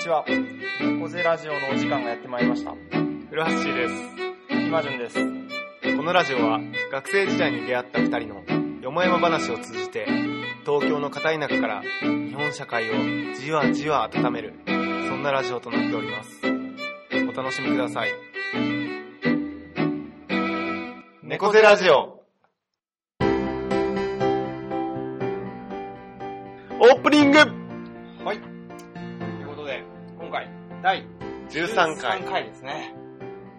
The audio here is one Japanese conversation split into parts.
ちは。猫背ラジオのお時間がやってまいりました。古橋です。今順です。このラジオは学生時代に出会った二人のよもやま話を通じて東京の片田舎から日本社会をじわじわ温めるそんなラジオとなっております。お楽しみください。猫背ラジオオープニング第13回。13回ですね。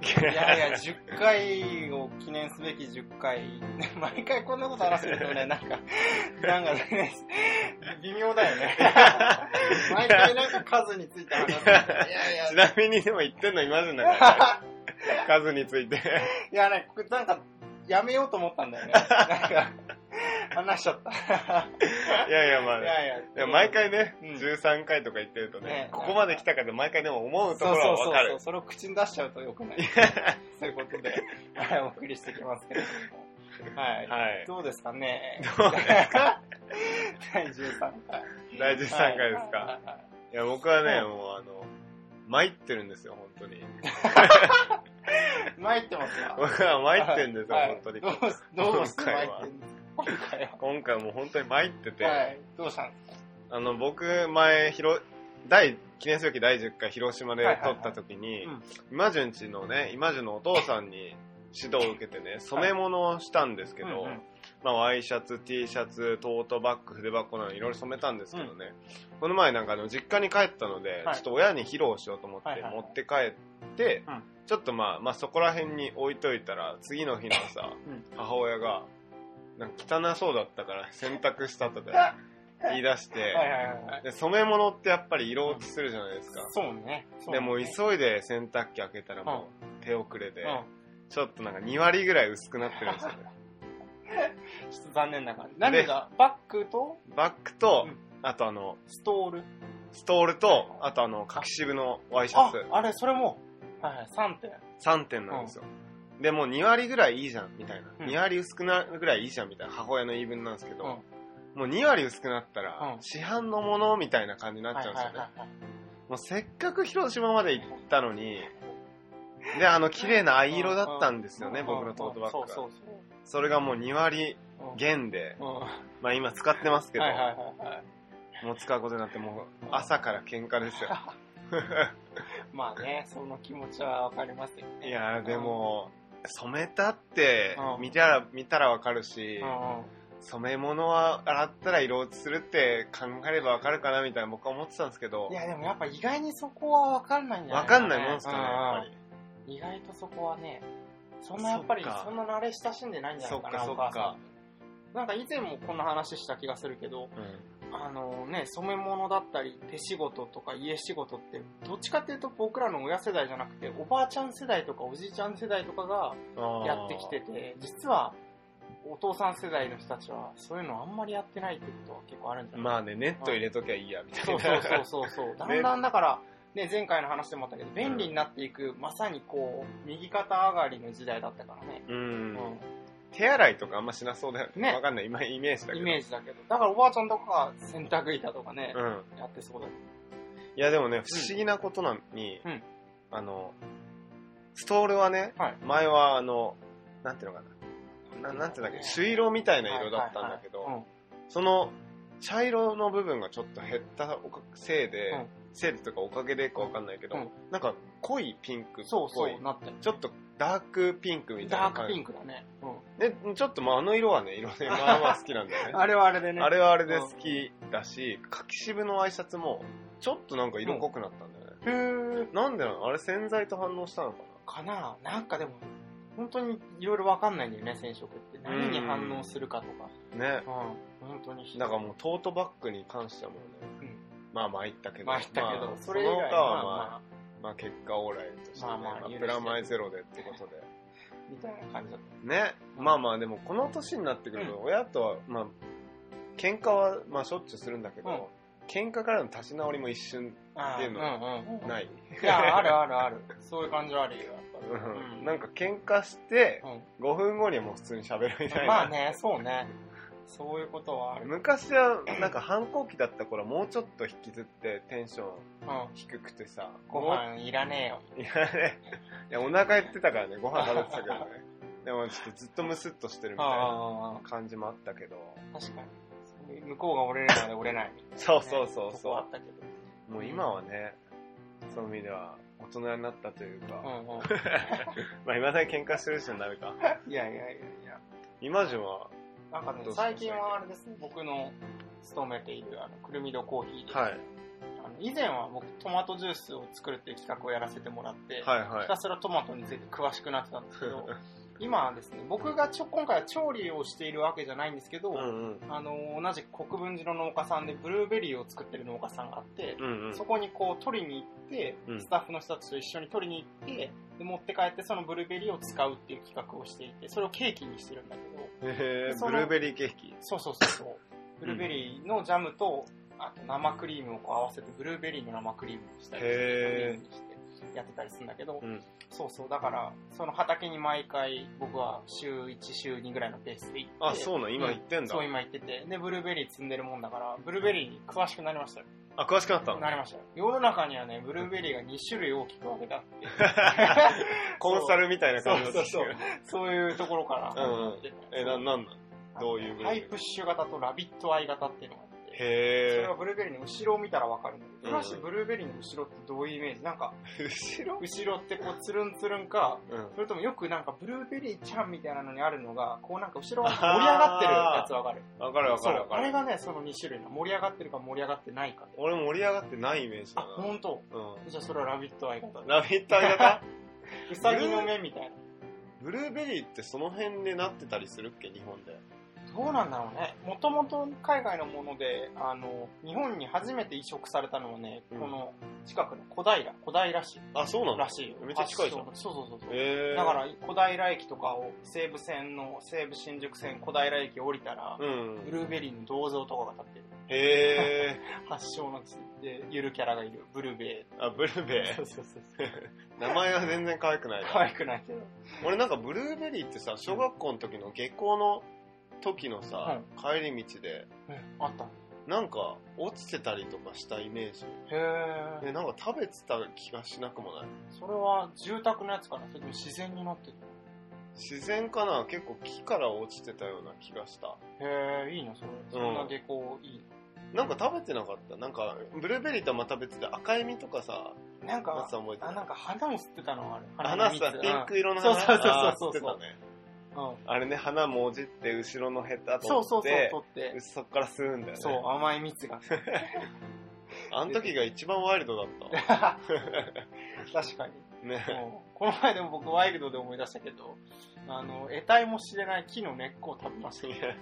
いやいや、10回を記念すべき10回。毎回こんなこと話するとね、なんか、なんかね、微妙だよね。毎回なんか数について話す。いやいや、ちなみにでも言ってんの今じゃないか 数について。いやね、なんか、やめようと思ったんだよね。なんか、話しちゃった。いやいやまあいや毎回ね、うん13回とか言ってるとねねここまで来たかで毎回でも思うとそうころそうそうそう、はわかる。それを口に出しちゃうとよくない。そういうことで、はい、お送りしてきますけれども。はい。はい。どうですかねどうですか？第13回。第13回ですか？はいはいはいいや、僕はね、うんもうあの、参ってるんですよ、本当に。参ってますか？僕は参ってるんですよ、はい本当に。どうしどうして参ってんですか？今回は。今回もう本当に参ってて、はい。どうしたんですあの、僕、前、ひろ、第、記念すべき第10回広島ではいはいはい。撮った時にうん、今順ちのね、今順のお父さんに指導を受けてね、染め物をしたんですけど、うんうん。まあ、ワイシャツ、T シャツ、トートバッグ、筆箱などいろいろ染めたんですけどね、この前なんかあの実家に帰ったので、はい。ちょっと親に披露しようと思ってはいはい。はい持って帰って、うん。ちょっとまあ、まあそこら辺に置いといたら、次の日のさ、うん。母親が、なんか汚そうだったから 洗濯したとか言い出して、染め物ってやっぱり色落ちするじゃないですか。そうね。でもう急いで洗濯機開けたらもう手遅れで、うんちょっとなんか2割ぐらい薄くなってるんですよね。ちょっと残念な感じ。何が？バッグと？バッグとうん、あとあの、ストール？ストールと、あとあの、柿渋のワイシャあツ、、あれ、それも、はいはい、3点。3点なんですよ。で、もう2割ぐらいいいじゃん、みたいな。うん2割薄くなるぐらいいいじゃん、みたいな母親の言い分なんですけど、うんもう2割薄くなったらう、ん市販のものみたいな感じになっちゃうんですよね。もうせっかく広島まで行ったのに、で、あの、綺麗な藍色だったんですよね、うん僕のトートバッグが。そうそうそれがもう2割。減で、うんはまあ今使ってますけど、いはいはいはい。もう使うことになって、もう朝から喧嘩ですよ。まあね、その気持ちはわかりますよね。いやーでも、染めたってうん見たら、見たらわかるしう、んうん。染め物は洗ったら色落ちするって考えればわかるかなみたいな僕は思ってたんですけどい、やでもやっぱ意外にそこはわかんないんじゃないわかんないもんですかね、うんうんやっぱり。意外とそこはね、そんなやっぱりそんな慣れ親しんでないんじゃないかな、そっかそっか。なんか以前もこんな話した気がするけど、あのね、染め物だったり手仕事とか家仕事って、どっちかっていうと僕らの親世代じゃなくて、おばあちゃん世代とかおじいちゃん世代とかがうんやってきてて、実はお父さん世代の人たちはそういうのあんまりやってないってことは結構あるんじゃない？まあね、ネット入れときゃいいや、みたそいうな。そうそうそうそう。だんだんだから、ね、前回の話でもあったけど、便利になっていく、まさにこう、右肩上がりの時代だったからね。う。うん手洗いとかあんましなそうだよね。ねわかんない、今イメージだけイど。メージだけど。だからおばあちゃんとかが洗濯板とかね、うん。やってそうだよ。いやでもね、不思議なことなのに、うんあの、ストールはね、はい前はあの、なんていうのかな。ななんていうんだっけ、朱色みたいな色だったんだけど、はいはいはいその、茶色の部分がちょっと減ったおかせいで、うんせいでとかおかげでかわかんないけど、うんなんか濃いピンクっぽい、そうそう、なってる。ちょっとダークピンクみたいダーク。ピンクだね。うんで、ちょっっとまああの色はね、色ね、まあまあ好きなんだよね。あれはあれでね。あれはあれで好きだし、柿渋のワイシャツも、ちょっとなんか色濃くなったんだよね。へーなんでなの？あれ洗剤と反応したのかかな？なんかでも、本当にいろいろわかんないんだよね、染色って。何に反応するかとか。なね。うん、本当に。だからもうトートバッグに関してはもうね、うんまあまあ言ったけど。まあ言ったけど、まあそれ以外はまあ、はまあ、まあ結果オーライとしてね、まあまあ許してプラマイゼロでってことで。みたいな感じだった。ね。まあまあでもこの年になってくると、親とは、まあ、喧嘩はまあしょっちゅうするんだけど、うん喧嘩からの立ち直りも一瞬あっていうのうんうんうん。ない。いや、あるあるある。そういう感じはあるよ、やっぱり。うんなんか喧嘩してうん5分後にはもう普通に喋るみたいな。まあね、そうね。そういうことはある。昔はなんか反抗期だった頃もうちょっと引きずってテンションうん。低くてさご飯いらねえよ。いやねいやお腹減ってたからねご飯食べてたけどね でもちょっとずっとムスッとしてるみたいな感じもあったけど確かに。向こうが折れるまで折れないみたいな、ね。そうそうそうそうあったけど。もう今はねそういう意味では大人になったというか、うんうん。まあ今だに喧嘩してる人はダメかいやいやいやいや。今順はなんかね最近はあれですね、僕の勤めているあのくるみどコーヒーで、はい。あの以前は僕トマトジュースを作るっていう企画をやらせてもらって、はいはい。ひたすらトマトについて詳しくなってたんですけど、今はですね、僕がちょ今回は調理をしているわけじゃないんですけど、うんうん。あの同じく国分寺の農家さんでブルーベリーを作ってる農家さんがあって、うんうん。そこにこう取りに行って、うん。スタッフの人たちと一緒に取りに行って、で持って帰ってそのブルーベリーを使うっていう企画をしていて、それをケーキにしてるんだけど、へブルーベリーケーキ。そうそうそうそう。ブルーベリーのジャムと、あと生クリームをこう合わせて、ブルーベリーの生クリームにしたり、してやってたりするんだけど、うん。そうそう、だから、その畑に毎回僕は週1、週2ぐらいのペースで行って、あそうなん今言ってんだ、そう今行ってて、で、ブルーベリー積んでるもんだから、ブルーベリーに詳しくなりましたよ。あ詳しくなったの？なりましたよ。世の中にはね、ブルーベリーが2種類大きく 分けてあって、コンサルみたいな感じだったそうそう。そういうところからうん。うんえななんなんどういうブルーベリー？ハイブッシュ型とラビットアイ型っていうのがあって、そへれはブルーベリーの後ろを見たらわかるんだけど、ラッシュブルーベリーの後ろってどういうイメージ？なんか、え後ろ？後ろってこう、つるんつるんか、うん。それともよくなんかブルーベリーちゃんみたいなのにあるのが、こうなんか後ろが盛り上がってるやつわかる？わかるわかるわかあれがね、その2種類の盛り上がってるか盛り上がってないかで。俺盛り上がってないイメージあ、だほんとなうん。じゃあそれはラビットアイ。ラビットアイ型うさぎの目みたいな。ブルーベリーってその辺でなってたりするっけ？日本でどうなんだろうね。もともと海外のもので、あの、日本に初めて移植されたのはね、うんこの近くの小平、小平市あそうなのらしいよ。めっちゃ近いじゃん発祥そうそうそうそう。へえだから、小平駅とかを、西武線の、西武新宿線小平駅降りたら、うんブルーベリーの銅像とかが立ってる。へえ 発祥の地で、ゆるキャラがいる、ブルーベあブルーベー。そうそうそうそう。名前は全然可愛くないな可愛くないけど。俺なんかブルーベリーってさ小学校の時の下校の時のさ、帰り道でうん、あった。なんか落ちてたりとかしたイメージ。へー。でなんか食べてた気がしなくもない。それは住宅のやつかな？それとも自然になってる自然かな？結構木から落ちてたような気がした。へえ、いいのそれ。そんな下校いいな。んか食べてなかった？なんかブルーベリーとはまた別で赤い実とかさの。なんやかつ、は覚えてあ、なんか花も吸ってたのがある。花の蜜。さピンク色の花そうそうそうそう吸ってたねあれね花もじって後ろのヘタ取ってそうそうそう、取って。そっから吸うんだよね。そう、甘い蜜が。あの時が一番ワイルドだった 確かに。ね。うん。この前でも僕ワイルドで思い出したけど、あの、得体も知れない木の根っこを食べました。よいや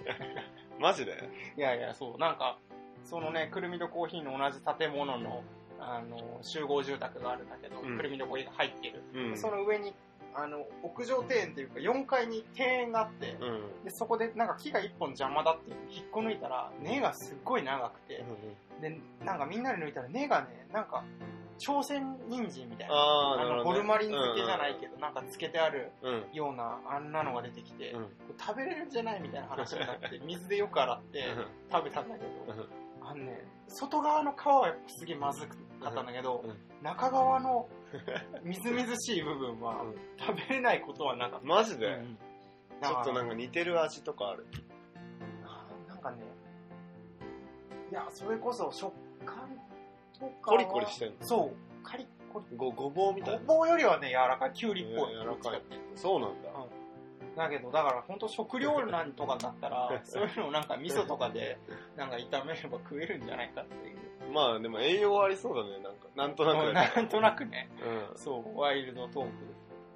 マジで？いやいや、そう、なんか、そのね、くるみとコーヒーの同じ建物の、あの、集合住宅があるんだけど、うん。くるみとコーヒーが入ってる。うん。その上に、あの、屋上庭園っていうか、4階に庭園があって、うん。で、そこでなんか木が1本邪魔だって引っこ抜いたら、根がすっごい長くて、で、なんかみんなで抜いたら根がね、なんか、朝鮮人参みたいな。あの、ホルマリン漬けじゃないけど、なんか漬けてあるうんような、あんなのが出てきて、うん。食べれるんじゃないみたいな話になって、水でよく洗って食べたんだけど、あのね、外側の皮はやっぱすげえまずかったんだけど、うん。中側の みずみずしい部分はうん。食べれないことはなかった。マジで、うん。ちょっとなんかか似てる味とかある？なんかね、いや、それこそ食感とかは。コリコリしてんの？そう、カリコリ。ごごぼうみたいな？ごぼうよりはね、柔らかい、きゅうりっぽい。えー柔らかい。そうなんだだけど、だから本当食料なんとかだったら、そういうのをなんか味噌とかで、なんか炒めれば食えるんじゃないかっていう。まあでも栄養ありそうだねなんかなんとなくだけなんとなくね、どそう、ワイルドトー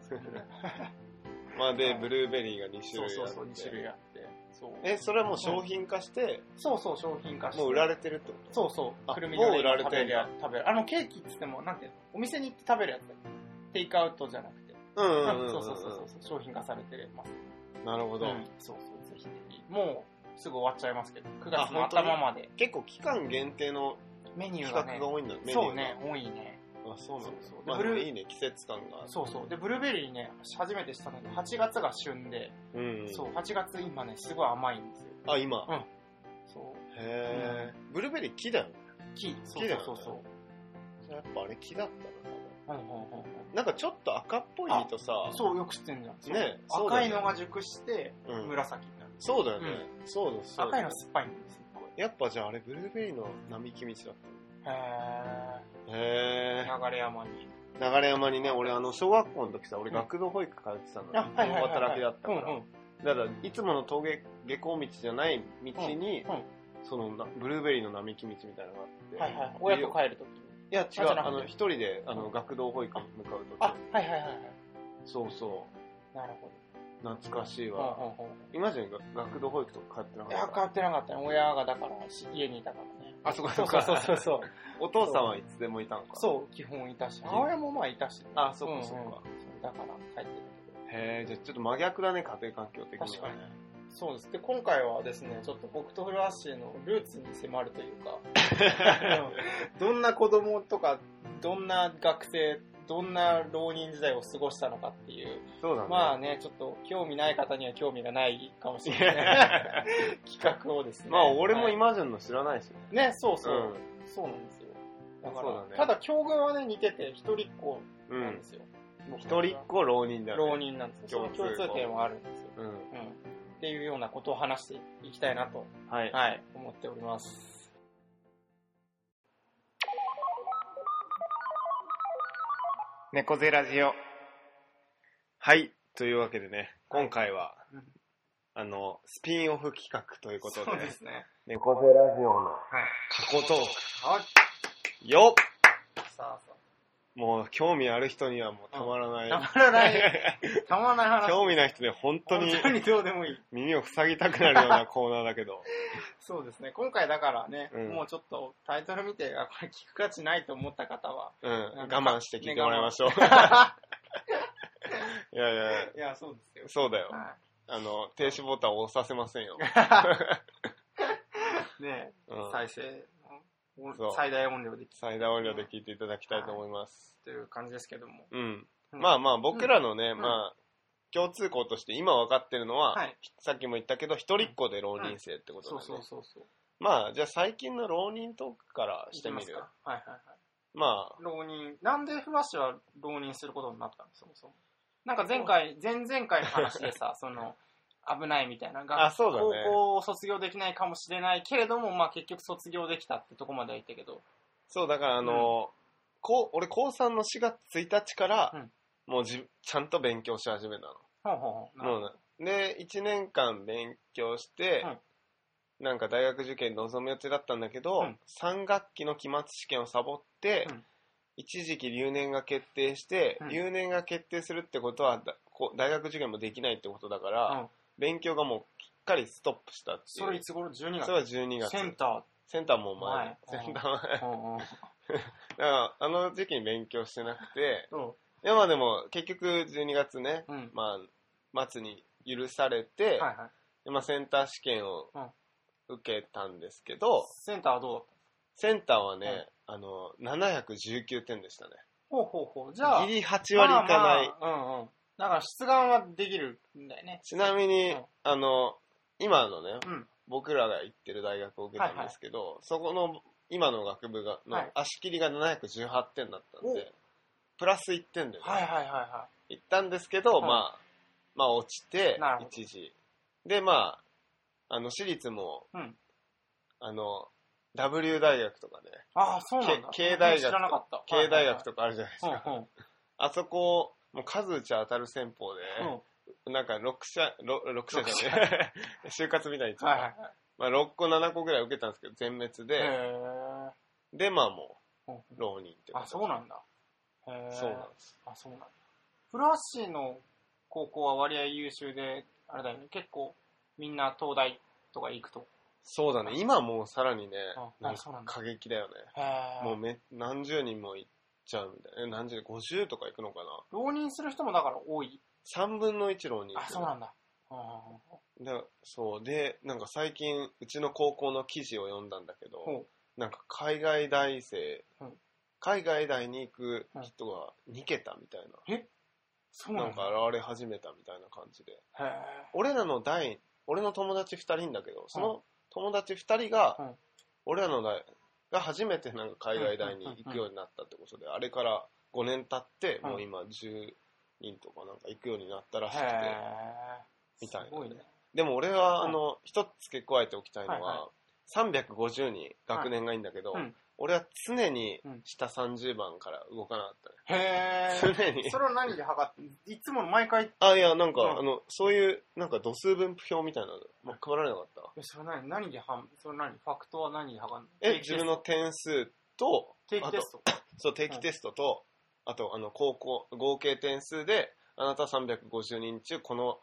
ク。う んまあでブルーベリーが2種類あってそうそうそう、2種類あって。そう。えそれはもう商品化してそうそう、商品化して。もう売られてるってこと？そうそう、あくるみのもう売られてるや食べる。あのケーキっつっても、なんていうの？お店に行って食べるやつテイクアウトじゃなくて。うんうんうんうんそうそうそうそうそう、商品化されてます。なるほど、うんそうそう、ぜひぜひ。もう、すぐ終わっちゃいますけど、9月の頭まで結構期間限定のメニューがね企画が、多いんだメニューがそうね、多いね。あ、そうなんだそうそう。まあ、でブルーいいね、季節感が。そうそう。で、ブルーベリーね、初めて知ったんだけど、8月が旬で、うん。そう、8月今ね、すごい甘いんですよ。あ、今？うんそう。へえ。ブルーベリー木だよね。木、そう木だよねそうそう。じゃあやっぱあれ木だったのかうんうんうんうんな。なんかちょっと赤っぽい実とさ、そう、よく知ってんじゃん。ねそうだ赤ねいのが熟して、うん紫になる。そうだよね。そうです。そうだ赤いの酸っぱいんですよ。やっぱじゃああれブルーベリーの並木道だっへたのへー。流山に。え。流山にね、俺あの、小学校の時さ、俺学童保育通ってたの。あ、はいはいはいはい。働きだったから。うんうん。だから、いつもの峠下校道じゃない道に、そのなブルーベリーの並木道みたいなのがあって。はいはい。親と帰るときに。いや、違う、あの、一人で、あの、学童保育に向かうとき。あ、はいはいはいはい。そうそう。なるほ懐かしいど。わ。うんうんうん。今じゃが学童保育とか通ってなかいや、った？変わってなかったね。親がだからし家にいたからね。あ、そこそうそうそうそうそう。お父さんはいつでもいたのか。そう、基本いたし。母親もまあいたしね。あ、そっうんうんかそっか。だから帰ってたへえ、じゃあちょっと真逆だね、家庭環境的には。確かにそうです。で、今回はですね、ちょっと僕と古橋のルーツに迫るというか、どんな子供とか、どんな学生、どんな浪人時代を過ごしたのかっていう、そうだね。まあね、ちょっと興味ない方には興味がないかもしれない 企画をですね。まあ俺もはいイマジンの知らないしね。ね、そうそう、うんそうなんですよ。だから、ねただ境遇はね、似てて、一人っ子うんなんで。すよ。一人っ子浪人だよね。浪人なんですよ。その共通点はあるんですよ。うん。うん。っていうようなことを話していきたいなと、はい。はい、思っております。猫背ラジオ。はい。というわけでね、今回は、うんあの、スピンオフ企画ということで、そうですね。猫背ラジオのはい。過去トーはい。ク。よっさあさもう興味ある人にはもうたまらない。たまらない、たまらない話。興味ない人には本当に本当にどうでもいい。耳を塞ぎたくなるようなコーナーだけど。そうですね。今回だからね、うんもうちょっとタイトル見て、あ、これ聞く価値ないと思った方は。うん。我慢して聞いてもらいましょう。いやいや、いや、そうですよ。そうだよ。はあの、停止ボタンを押させませんよ。い。ねうん再生最大音量で最大音量で聞いていただきたいと思います。という感じですけども。うん。うんまあまあ、僕らのね、んまあ、共通項として今分かってるのは、はい。さっきも言ったけど、一人っ子で浪人生ってことだよね。そうそうそう。まあ、じゃあ最近の浪人トークからしてみる？いきますかはいはいはい。まあ、浪人。なんでフラッシュは浪人することになったの？そもそも。なんか前回、前々回の話でさ、その、危ないみたいな。あそうだね高校を卒業できないかもしれないけれども、まあ結局卒業できたってとこまでは言ったけど。そう、だからあの、こう俺高3の4月1日から、うんもうじちゃんと勉強し始めたの。ほうほうほう。なるほどもうねで、1年間勉強して、なんか大学受験臨む予定だったんだけど、うん3学期の期末試験をサボって、うん一時期留年が決定して、うん留年が決定するってことはだこう大学受験もできないってことだから、うん勉強がもうきっかりストップしたっていう。それいつ頃 ?12 月それは12月。センタセンターも前。前センター前。だから、あの時期に勉強してなくて、そいやまあでも、結局12月ね、う。うん。まあ、末に許されて、はいはい。でまあ、センター試験をうん受けたんですけど、センターはどうだった？センターはね、あの、719点でしたね。ほうほうほう。じゃあ、ギリ8割いかない。まあまあうんうん。だから出願はできるんだよね。ちなみに、うんあの、今のね、うん。僕らが行ってる大学を受けたんですけど、そこの今の学部がのはい足切りが718点だったんで、おプラス1点でね、はいはいはいは行ったんですけど、はいまあ、まあ落ちてなるほ、ど一時。で、まあ、あの、私立も、うんあの、W 大学とかね、い。ああ、そうなんだ。け経大学知らなかった。経大学か。とかあるじゃないですか。あそこ、もう数打ち当たる戦法で、うん。なんか6社、6, 6社じゃねえ 就活みたいにはいはいはい。まあ6個7個ぐらい受けたんですけど、全滅で、へで、まあもーう、浪人ってあ、そうなんだ。そうなんです。あ、そうなんだ。フラッシーの高校は割合優秀で、あれだよね、結構みんな東大とか行くと。そうだね、今もうさらにね過激だよね。もうめ何十人も行っちゃうみたいな。え何十人 ?50 とか行くのかな？浪人する人もだから多い？3分の1浪人あ、そうなんだ。うんだそうでなんか最近うちの高校の記事を読んだんだけど、なんか海外大生、うん海外大に行く人が2桁みたいな、そうなだ。なんんか現れ始めたみたいな感じで。へえ。俺らの代、俺の友達2人いんだけど、その友達2人が、うん俺らの代が初めてなんか海外大に行くようになったってことで、あれから5年経って、うん。もう今10人とかなんか行くようになったらしくて。みたいなね。でも俺は、うん。あの、一つ付け加えておきたいのは、はい。は350に学年がいいんだけど、うん俺は常にうん。下30番から動かなかったね。へえ。常に。それは何で測っていつもの毎回、あ、いや、なんか、うん。あの、そういう、なんか度数分布表みたいなの、まあ、配られなかった。えそれ何？何でそれ何？ファクトは何で測るの？え、自分の点数と、定期テスト。そう、定期テストと、あと、あの、高校、合計点数で、あなた350人中、この、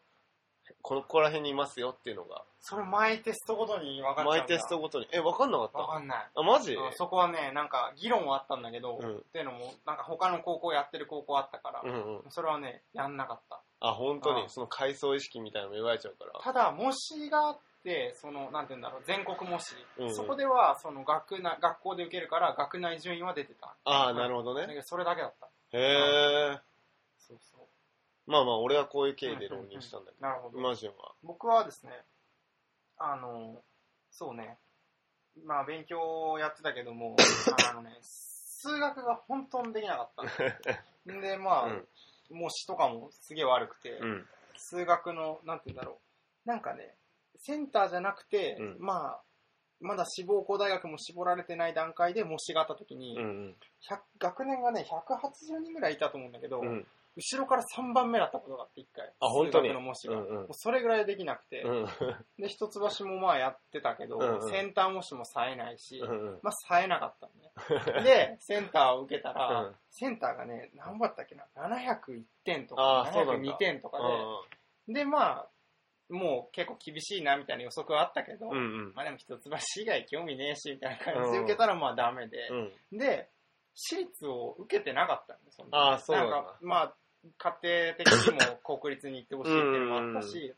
この、ここら辺にいますよっていうのが、それ毎テストごとに分かっちゃうんだ毎テストごとに、え、わかんなかった？分かんない。あ、マジ？うんそこはね、なんか議論はあったんだけど、うんっていうのも、なんか他の高校やってる高校あったから、うんうん。それはね、やんなかった。あ、本当に？う、んその階層意識みたいなのも言われちゃうから。ただ、模試があって、その、なんて言うんだろう、全国模試。うんうんそこでは、その学内、学校で受けるから、学内順位は出てた。ああ、なるほどね。だけど、それだけだった。へえ。そうそう。まあまあ、俺はこういう経緯で浪人したんだけど、なるほど。マジンは。僕はですね、あの、そうね、まあ勉強やってたけども、あのね、数学が本当にできなかったの。で、まあ、うん模試とかもすげえ悪くて、うん。数学の、なんて言うんだろう、なんかね、センターじゃなくて、うんまあ、まだ志望校大学も絞られてない段階で模試があった時に、うん100学年がね、180人ぐらいいたと思うんだけど、うん。うん。後ろから3番目だったことがあって、1回。あ本当に数学の模試が。うんうんもうそれぐらいできなくて、うん。で、一橋もまあやってたけど、うんうんセンター模試も冴えないし、うん。まあ冴えなかったのね。で、センターを受けたら、うんセンターがね、何ぼだったっけな、701点とあか、ーそうなんだ702点とかで、で、まあ、もう結構厳しいなみたいな予測はあったけど、うんうん。まあでも一橋以外興味ねえし、みたいな感じで受けたらまあダメで、うん。で、私立を受けてなかったんですよ。あーそうなんだか、まあ、家庭的にも国立に行ってほしいっていうのもあったし、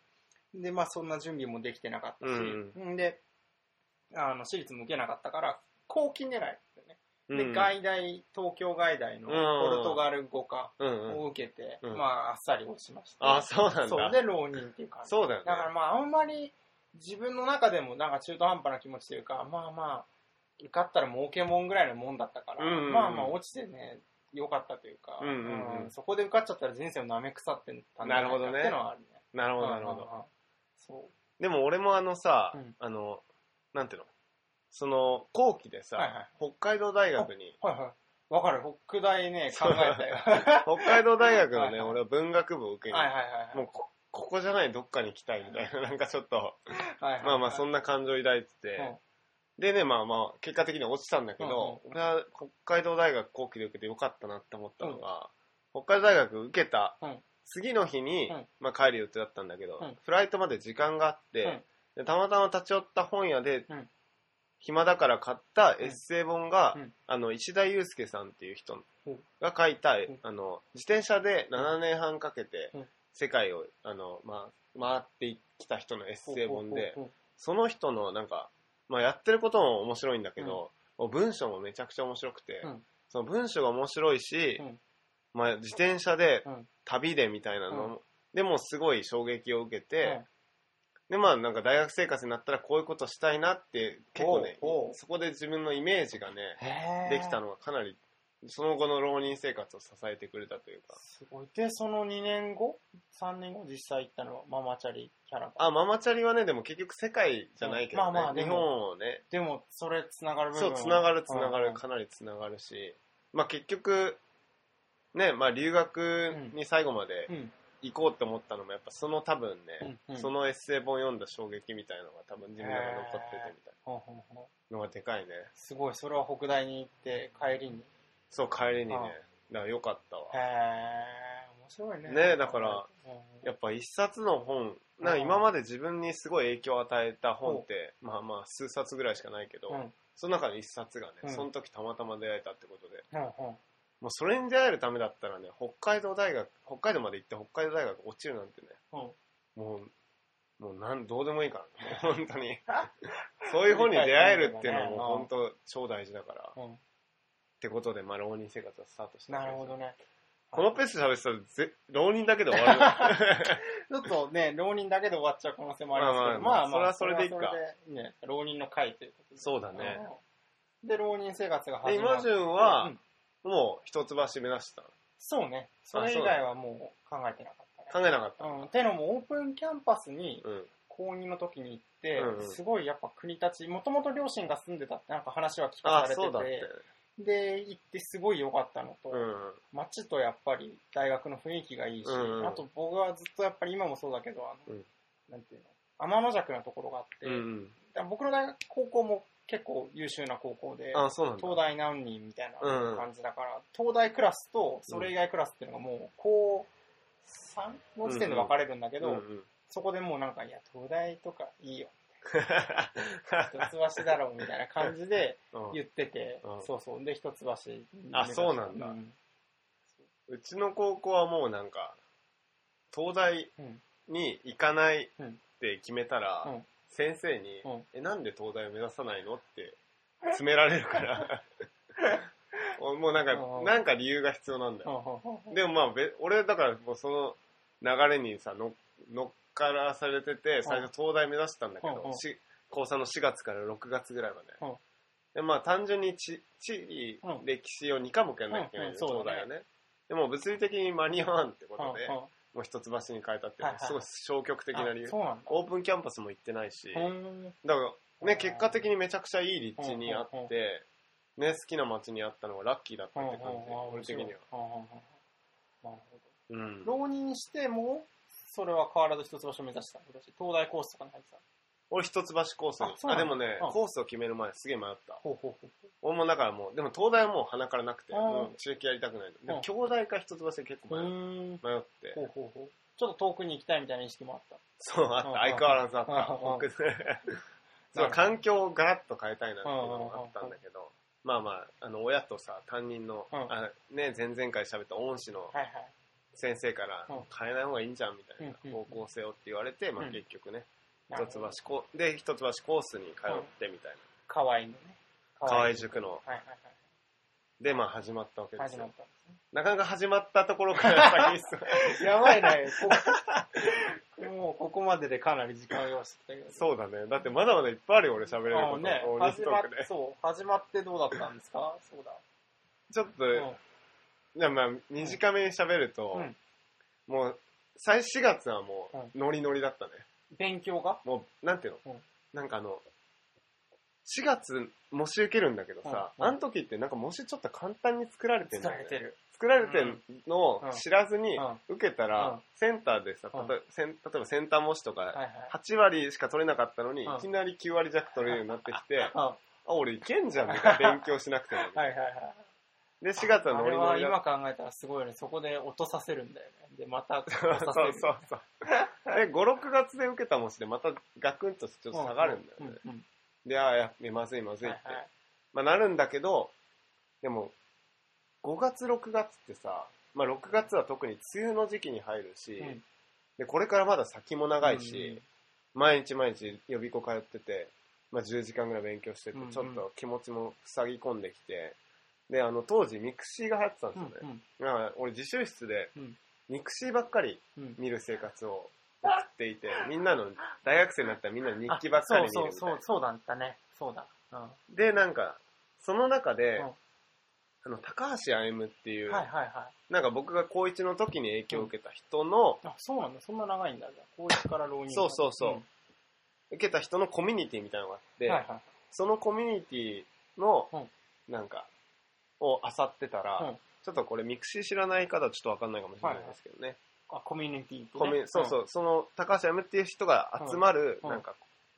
で、まあそんな準備もできてなかったし、うんで、あの、私立も受けなかったから、後期狙いだよね。で、うん外大、東京外大のポルトガル語科。を受けて、うんまああっさり落ちました。あ、そうなんだ。そうで、浪人っていう感じ。そうだよね。だからまああんまり自分の中でもなんか中途半端な気持ちというか、まあまあ、受かったら儲けもんぐらいのもんだったから、まあまあ落ちてね、良かったというか、うんうんうんそこで受かっちゃったら人生を舐め腐ってたんじゃないかっていうのはあるね。なるほど、なるほど。うんうでも俺もあのさうん、あの、なんていうの？その、後期でさはいはい、北海道大学に、う。はいはい。わかる。北大ね、考えたよ。北海道大学のね、はいはい俺は文学部を受けにはいはいはい。もうこ、ここじゃないどっかに行きたいみたいな、なんかちょっと、はいはいはいまあまあそんな感情抱いてて、でね、まあまあ、結果的には落ちたんだけど、俺は北海道大学後期で受けてよかったなって思ったのが、北海道大学受けたうん。次の日に、うん。まあ帰る予定だったんだけど、うん。フライトまで時間があって、たまたま立ち寄った本屋で、うん。暇だから買ったエッセイ本が、うん。あの、石田祐介さんっていう人う。んが書いた、んあの、自転車で7年半かけてうん、世界を、あの、まあ、回ってきた人のエッセイ本で、その人のなんか、まあ、やってることも面白いんだけど、もう文章もめちゃくちゃ面白くて、うん。その文章が面白いし、うん。まあ、自転車で、うん。旅でみたいなの、うん。でもすごい衝撃を受けて、うん。でまあなんか大学生活になったらこういうことしたいなって結構ねおうおう。そこで自分のイメージがねへー。できたのがかなりその後の浪人生活を支えてくれたというか。すごい。で、その2年後？?3 年後実際行ったのはママチャリキャラバン。あママチャリはねでも結局世界じゃないけどね、うんまあまあで日も本をね。でも、それ繋がる部分は。そうつながるつながうんる。かなりつながるし。まあ結局ねまあ留学に最後までうん。行こうって思ったのもやっぱその多分ね、うんうん。そのエッセイ本読んだ衝撃みたいなのが多分自分の中に残っててみたいほうほうほう。なのがでかいね。すごい、それは北大に行って帰りに。そう帰りにね。あだからよかったわ。へえ、面白いね。ねだからうん、やっぱ一冊の本なんか今まで自分にすごい影響を与えた本ってまあまあ数冊ぐらいしかないけど、うん。その中の一冊がね、うん。その時たまたま出会えたってことで。うんうん。もうそれに出会えるためだったらね北海道大学北海道まで行って北海道大学落ちるなんてねうん。もうもうなんどうでもいいからね本当に。そういう本に出会えるっていうのはもう本当超大事だから。ってことで、まあ、浪人生活はスタートしたなるほどね。このペースで喋ってたらぜ、浪人だけで終わる ちょっとね、浪人だけで終わっちゃう可能性もありますけど、まあまあまあまあ、それはそれでいいかね、浪人の会ということで。そうだねうん。で、浪人生活がで、始まって。今順はうん、もう、一橋目指した？そうね。それ以外はもう考えてなかったね。考えなかった。うん。てのも、オープンキャンパスにうん。高2の時に行って、うんうんすごいやっぱ国立ち、もともと両親が住んでたってなんか話は聞あかされてて、そうだって。で、行ってすごい良かったのと、うん。街とやっぱり大学の雰囲気がいいし、うんうんあと僕はずっとやっぱり今もそうだけど、あの、うんなんていうの、天の弱なところがあって、うん僕の大学、高校も結構優秀な高校で。東大何人みたいなうん感じだから、東大クラスとそれ以外クラスっていうのがもう、高3の時点で分かれるんだけど。そこでもうなんか、いや、東大とかいいよ、一橋だろうみたいな感じで うん。言ってて、うん。そうそう。で、一橋。あそうなんだ。うちの高校はもうなんか、東大うん。に行かないって決めたら、うん。先生に、うん。え、なんで東大を目指さないのって 詰められるから、もうなんか、うん。なんか理由が必要なんだうよ。ん。うん。うん。でもまあ、べ俺だからもうその流れにさ、の乗っからされてて、最初東大目指したんだけど、し高3の4月から6月ぐらいまで。うん。でまあ単純に地地理、うん歴史を2科目やんなきゃいけないんだよ、うんうんそうだね。東大はね。でも物理的に間に合わんってことで、もう一橋に変えたっていうのはすごい消極的な理由。オープンキャンパスも行ってないし、うん。だからね、結果的にめちゃくちゃいい立地にあって、ね、好きな街にあったのがラッキーだったって感じ、俺的には。浪人しても、それは変わらず一橋を目指した東大コースとかに入ってた。俺一橋コースにあ。そうなんだあでもねうん、コースを決める前すげえ迷った。ほうほうほう。俺もだからもう、でも東大はもう鼻からなくて、うんもう刺激やりたくない。でもうん兄弟か一橋で結構迷うーん。迷って。ほうほうほう。ちょっと遠くに行きたいみたいな意識もあった。そう、あった。うん相変わらずあった。うん僕 そう、環境をガラッと変えたいなっていうのもあったんだけど、まあまあ、あの、親とさ、担任の、うんあね、前々回喋った恩師のはいはい。先生からうん、変えない方がいいんじゃんみたいなうん方向性をって言われて、まあうん結局ね、一橋コで、一橋コースに通ってみたいな。河合のね。河合塾の。はいはいで、まあ始まったわけはい。ですよ。なかなか始まったところから先に やばいね。こ もうここまででかなり時間を要してきたけど。そうだね。だってまだまだいっぱいあるよ、俺喋れること。あね、大西始まっトークで。そう、始まってどうだったんですか？そうだ。ちょっと、うんじゃあまあ、短めに喋ると、うん。もう、最4月はもう、ノリノリだったね。勉強が？もう、なんていうの、うん。なんかあの、4月、模試受けるんだけどさ、うん。あの時ってなんか模試ちょっと簡単に作られてんだよね。疲れてる。作られてるのを知らずにうん。受けたら、うん。センターでさ、うん。例えばセンター模試とか、はいはい。8割しか取れなかったのに、うん。いきなり9割弱取れるようになってきて、うん。あ、俺いけんじゃんみたいな勉強しなくても。はいはいはい。で、4月はノリノリ今考えたらすごいよね。そこで落とさせるんだよね。で、また落とそうさせる。そうそうそう。で、5、6月で受けた模試でまたガクンとちょっと下がるんだよね。うんうんで、ああ、やまずいまずいって。はいはいまあなるんだけど、でも、5月、6月ってさ、まあ6月は特に梅雨の時期に入るし、うんで、これからまだ先も長いし、毎日毎日予備校通ってて、まあ10時間ぐらい勉強しててうんうん、ちょっと気持ちも塞ぎ込んできて、で、あの、当時 mixi が流行ってたんですよね。だから俺自習室でうん mixi ばっかりうんうん見る生活を送っていて、みんなの、大学生になったらみんな日記ばっかり見るみたいな。そうそうそう、そうだったね。そうだ。うんで、なんか、その中で、うんあの、高橋歩っていう、はいはいはい。なんか僕が高1の時に影響を受けた人の、あ、そうなんだ。そんな長いんだ。高一から浪人。そうそうそうん受けた人のコミュニティみたいなのがあって、はいはい。そのコミュニティのうん、なんか、を漁ってたら、うん。ちょっとこれミクシー知らない方はちょっとわかんないかもしれないですけどね。あ、コミュニティってね。コミュそうそう、その高橋歩っていう人が集まる、うん。なんか、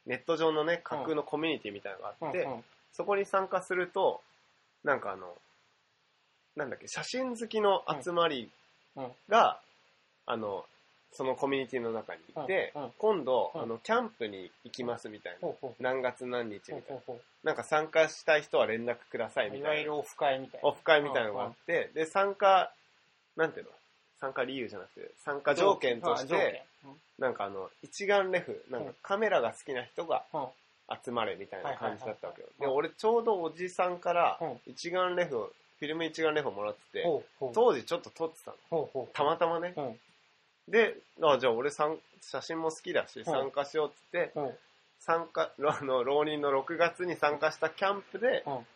ネット上のね、架空のコミュニティみたいなのがあって、うんうん。そこに参加すると、なんかあの、なんだっけ、写真好きの集まりうん。が、あの、そのコミュニティの中にいて、今度、うんあの、キャンプに行きますみたいな。何月何日みたいな。なんか参加したい人は連絡くださいみたいな。いわゆるオフ会みたいな。オフ会みたいなのがあって、で、参加、なんていうの？参加理由じゃなくて、参加条件として、件なんかあの、一眼レフ、なんかカメラが好きな人が集まれみたいな感じだったわけよ。で、俺ちょうどおじさんからうん一眼レフをフィルム一眼レフをもらってて。当時ちょっと撮ってたの。たまたまね。うん。で、あじゃあ俺参写真も好きだし、参加しようって言って。参加、あの、浪人の6月に参加したキャンプでうん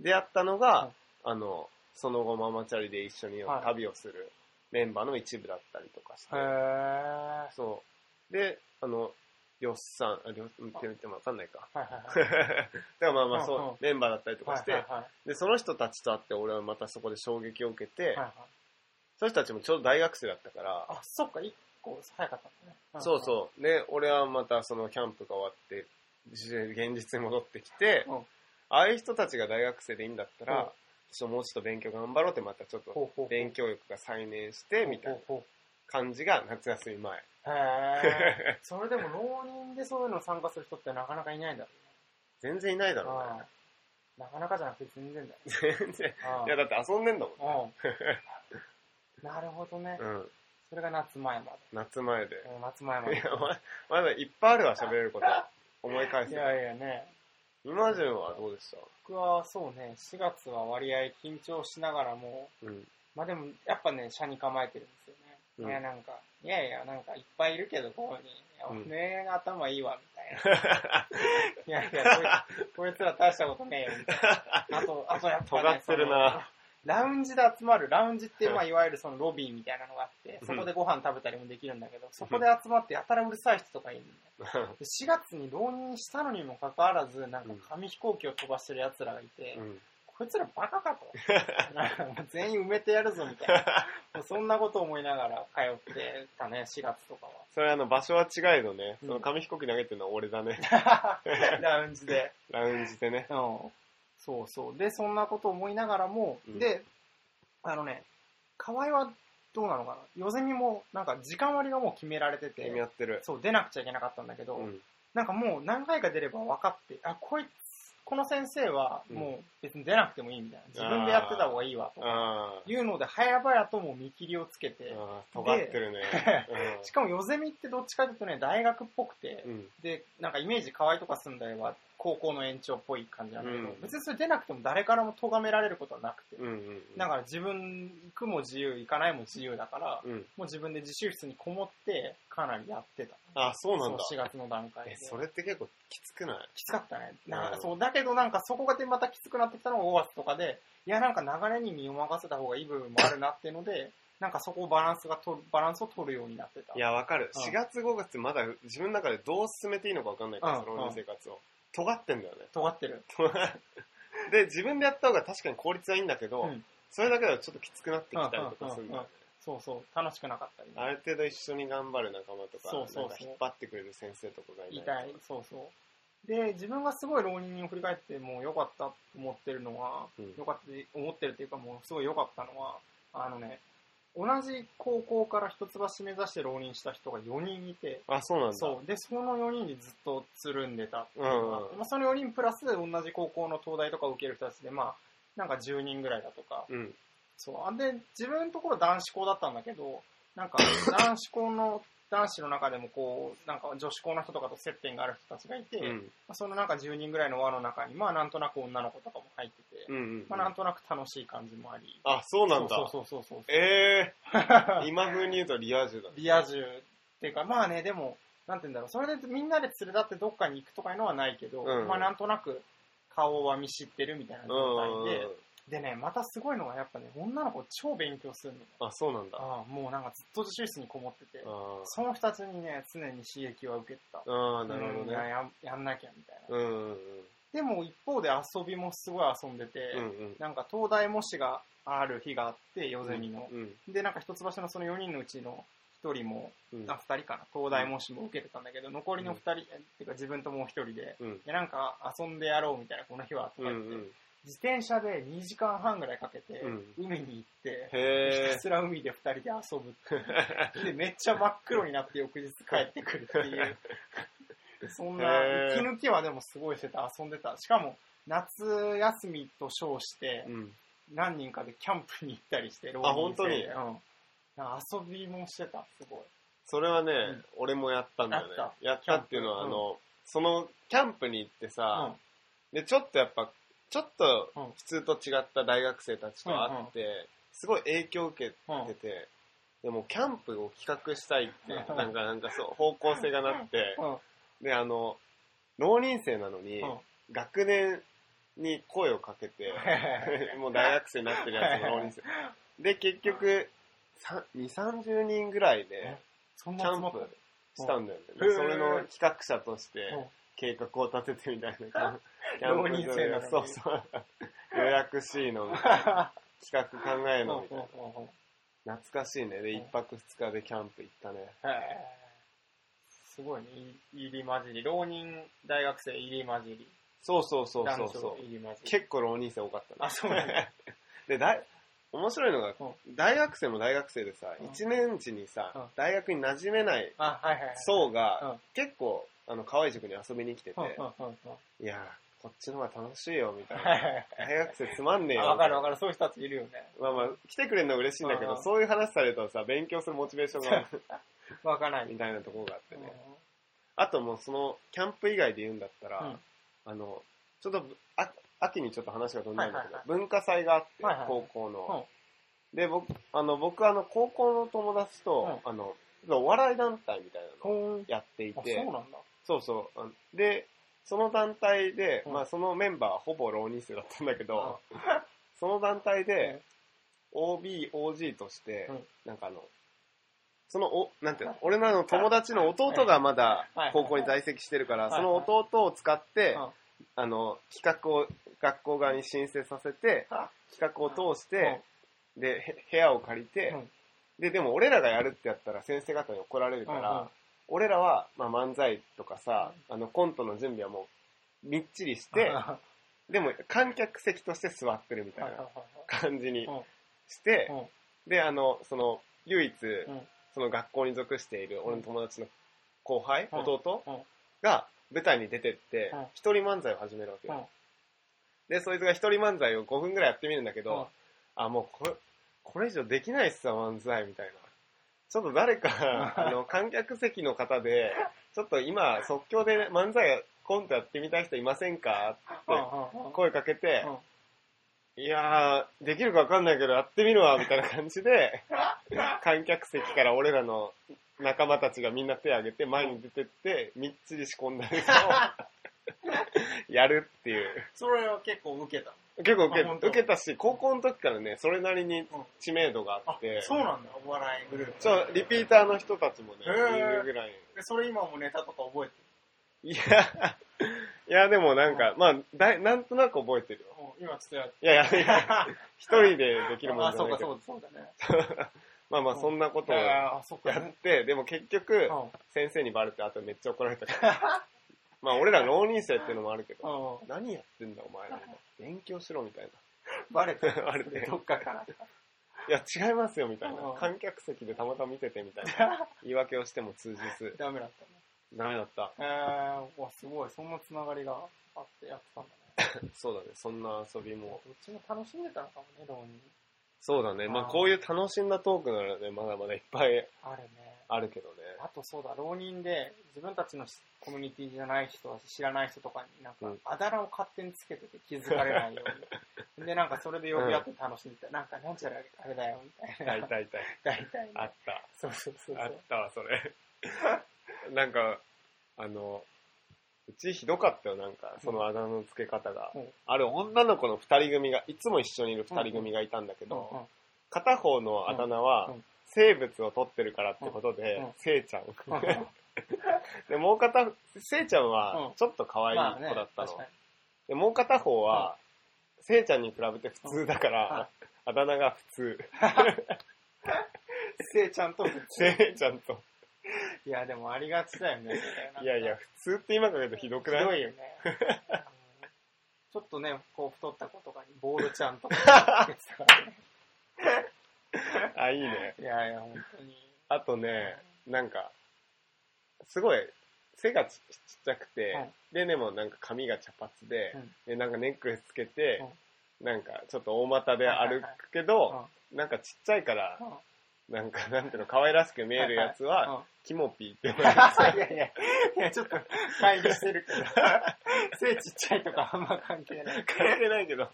出会ったのが、うんあの、その後ママチャリで一緒にはい旅をするメンバーの一部だったりとかして、へー。そう。で、あの、よっさん、あ、よって言ってもわかんないか。はいはいはい。だからまあまあそう、うんうんメンバーだったりとかして、はいはいはいで、その人たちと会って俺はまたそこで衝撃を受けて、はいはい。その人たちもちょうど大学生だったから、あ、そっか、一個早かったんだね。そうそう。で、俺はまたそのキャンプが終わって、じ現実に戻ってきて、うんああいう人たちが大学生でいいんだったら、うんちょっともうちょっと勉強頑張ろうってまたちょっとほうほうほう。勉強欲が再燃して、みたいなほうほ感じが夏休み前。へー。それでも浪人でそういうの参加する人ってなかなかいないんだろ全然いないだうね。ろうね。なかなかじゃなくて全然だよ。全然。いや、だって遊んでんだもん。うん。なるほどね。うん。それが夏前ま夏前で。で。うん夏前まで。いや、ままだいっぱいあるわ、喋れること。思い返す。いやいやね。今順はどうでした？僕はそうね、4月は割合緊張しながらも、うん。まあでも、やっぱね、車に構えてるんですよね。うんいや、なんか、いやいや、なんかいっぱいいるけど、ここに。いやうん俺が頭いいわ、みたいな。いやいやこい、こいつら大したことねえよ、みたいな。あと、あとやっぱ、ね、尖ってるなラウンジで集まる、ラウンジって、まあ、いわゆるそのロビーみたいなのがあって、そこでご飯食べたりもできるんだけど、そこで集まってやたらうるさい人とかいるんだよ。で4月に浪人したのにもかかわらず、なんか紙飛行機を飛ばしてる奴らがいて、うん。こいつらバカかと。全員埋めてやるぞみたいな。そんなこと思いながら通ってたね、4月とかそれあの、場所は違えどね、うんその紙飛行機投げてるのは俺だね。は。ラウンジで。ラウンジでね。うん。そうそう。で、そんなこと思いながらも、うんで、あのね、河合はどうなのかな？ヨゼミも、なんか時間割がもう決められてて、君やってる。そう、出なくちゃいけなかったんだけど、うん。なんかもう何回か出れば分かって、あ、こいつ、この先生はもう別に出なくてもいいみたいな。自分でやってた方がいいわというので、早々ともう見切りをつけて、尖ってるね。しかもヨゼミってどっちかというとね、大学っぽくてう、ん。で、なんかイメージ河合とか住んだりは高校の延長っぽい感じなんだけど、うん別にそれ出なくても誰からも咎められることはなくて、うん。うん。だから自分行くも自由、行かないも自由だから、うん。もう自分で自習室にこもってかなりやってた。あ、そうなんだ。そう4月の段階でえ、。それって結構きつくない？きつかったね。なんうんかそう、だけどなんかそこがでまたきつくなってきたのが5月とかで、いやなんか流れに身を任せた方がいい部分もあるなっていうので、なんかそこをバランスが取る、バランスを取るようになってた。いや、わかる。うん4月5月まだ自分の中でどう進めていいのかわかんないから、うんその生活を。尖ってんだよね。尖ってる。で、自分でやった方が確かに効率はいいんだけど、うんそれだけではちょっときつくなってきたりとかするんだよね。そうそう、楽しくなかったりね、ある程度一緒に頑張る仲間とか、そうそう引っ張ってくれる先生とかがいたい、そうそう。で、自分がすごい浪人を振り返ってもう良かったと思ってるのは、うん良かった思ってるっていうかもうすごい良かったのは、あのね、同じ高校から一橋目指して浪人した人が4人いて、あ、そうなんだ。そう。で、その4人でずっとつるんでたっていうのがうんまあ、その4人プラス同じ高校の東大とかを受ける人たちで、まあ、なんか10人ぐらいだとか、うん。そう。あで、自分のところ男子校だったんだけど、なんか男子校の、男子の中でもこう、なんか女子校の人とかと接点がある人たちがいて、まうん。あそのなんか10人ぐらいの輪の中に、まあなんとなく女の子とかも入ってて、うんうん。まあなんとなく楽しい感じもあり。あ、そうなんだ。そうそうそうそうそう。ええ 今風に言うとリア充だね。リア充っていうか、まあね、でも、なんて言うんだろう、それでみんなで連れ立ってどっかに行くとかいうのはないけど、うんまあなんとなく顔は見知ってるみたいなうん状態で、うんうん。でね、またすごいのがやっぱね、女の子超勉強するのね。あ、そうなんだ。ああもうなんかずっと自習室にこもってて、あその二つにね、常に刺激は受けてた。ーあー、なるほどね。うんやややんなきゃみたいな。うんうんうん。でも一方で遊びもすごい遊んでて、うんうん。なんか東大模試がある日があって、夜ゼミの。うんで、なんか一橋のその4人のうちの1人も、うん。あ、2人かな、東大模試も受けてたんだけど、残りの2人、えっていうか自分ともう1人で、うん。でなんか遊んでやろうみたいな、この日は、とうんうか言って、ん。自転車で2時間半ぐらいかけて、うん海に行って、ひへたすら海で2人で遊ぶって。で、めっちゃ真っ黒になって翌日帰ってくるっていう。そんな、息抜きはでもすごいしてた、遊んでた。しかも、夏休みと称して。何人かでキャンプに行ったりして、あ本当に？うん。遊びもしてた、すごい。それはね、ん俺もやったんだよねやっ。たっていうのは、あの、その、キャンプに行ってさ、で、ちょっとやっぱ、ちょっとうん。普通と違った大学生たちと会って、すごい影響を受けうん。てて、でもキャンプを企画したいって、うん。なんかなんかそう、方向性がなって、うん。で、あの、浪人生なのに、うん。学年に声をかけて、もう大学生になってるやつの浪人生。で、結局、さ2、30人ぐらいで、キャンプしたんだよね。それの企画者としてうん。計画を立ててみたいな。キャンプ浪人生なのにそうそう。予約 C の企画考えるのみたいな。懐かしいね。で、うん一泊二日でキャンプ行ったね。すごいね。入り混じり。浪人大学生入り混じり。そうそうそうそうそう。結構浪人生多かったね。あ、そうなんだ。で、だい面白いのが、う大学生も大学生でさ、うん一年時にさ、うん大学に馴染めない。層が、うん結構、あの、河合塾に遊びに来てて。いやー、こっちの方が楽しいよ、みたいな。大学生つまんねえよ。あわかるわかる。そういう人たちいるよね。まあまあ、来てくれるのは嬉しいんだけど、うんそういう話されるとさ、勉強するモチベーションが、わからない。みたいなところがあってうんね。あともうその、キャンプ以外で言うんだったら、うんあの、ちょっとぶ、あ秋にちょっと話が飛んだんだけど、文化祭があって、はいはい高校の。で、僕、あの、僕、あの、高校の友達と、あの、お笑い団体みたいなのを。やっていあ、て、そうなんだ。そうそうで、その団体で、うん。まあそのメンバーはほぼ浪人生だったんだけど、その団体で、OB、OG として、うん。なんかあの、そのお、なんていうの、俺のあの友達の弟がまだはい。高校に在籍してるから、はい。その弟を使って、うん。あの、企画を学校側に申請させて、あ企画を通して、で、へ部屋を借りて、うん。で、でも俺らがやるってやったら先生方に怒られるから、俺らは、まあ、漫才とかさ、あの、コントの準備はもう、みっちりして、は でも観客席として座ってるみたいな感じにうん。して、うん。で、あの、その、唯一、ん。その学校に属している俺の友達の後輩、うん。弟、うん。が舞台に出てってうん、一人漫才を始めるわけよ。で、そいつが一人漫才を5分ぐらいやってみるんだけど、うん。あ、もうこれ、これ以上できないっすわ、漫才みたいな。ちょっと誰か、あの、観客席の方で、ちょっと今、即興で漫才コントやってみたい人いませんか？って声かけて、いやー、できるかわかんないけどやってみるわ、みたいな感じで、観客席から俺らの仲間たちがみんな手挙げて前に出てって、みっちり仕込んだネタを やるっていう。それは結構受けた。結構受け受けたし、高校の時からね、それなりに知名度がああって、、そうなんだ、お笑いグループ。そう、リピーターの人たちもね、いるぐらい。でそれ今もネタとか覚えていや、いやでもなんか、まあ、だいなんとなく覚えてるよ。るうん今ちょっとやっいやいやいや、一人でできるもあ、そうかんじゃないけど。そうだそうだね。まあまあ、そんなことをやあ、そって、でも結局、うん先生にバレて、あとめっちゃ怒られたから。まあ、俺ら浪人生っていうのもあるけど、うん。何やってんだお前ら。勉強しろみたいバレた。な。バレて。どっかから。いや、違いますよみたいなうん。観客席でたまたま見ててみたいな。言い訳をしても通じず。ダメだったね。ダメだった。えー、わ、すごい。そんなつながりがあってやってたんだね。そうだね、そんな遊びも。どっちも楽しんでたのかもね、浪人。そうだね、まあこういう楽しんだトークならね、まだまだいっぱいあるね。あるけどね。あとそうだ、浪人で自分たちのコミュニティじゃない人は知らない人とかになんかうんあだ名を勝手につけてて気づかれないように。で、なんかそれで呼び合って楽しんでた。なんかなんちゃらあれだよ、みたいな。大体大 大体ね。あった。そうそうそうそう。あったわ、それ。なんか、あの、うちひどかったよ、なんか、そのあだ名の付け方が。うんある女の子の二人組が、いつも一緒にいる二人組がいたんだけど、うんうん片方のあだ名は、うんうん生物を取ってるからってことで、うんせいちゃん。うん で、もう片、せいちゃんうはん、ちょっと可愛い子だったの。で、もう片方は、せいちゃんに比べて普通だから、あだ名が普通。せいちゃんと普通。せいちゃんと。いや、でもありがちだよね。いやいや、普通って今から言うとひどくひない？どいよね。うんちょっとね、こう太った子とかにボールちゃんとか言ってたからね。あ、いいね。いやいや、本当に。あとね、なんか、すごい、背がちちっちゃくて、で、でもなんか髪が茶髪で、うんで、なんかネックレスつけて、なんかちょっと大股で歩くけど、なんかちっちゃいから、なんか、なんていうの、可愛らしく見えるやつは、うんキモピーって呼ばれてたいやいや、いや、ちょっと、乖離してるけど。背ちっちゃいとかあんま関係ない。関係ないけど。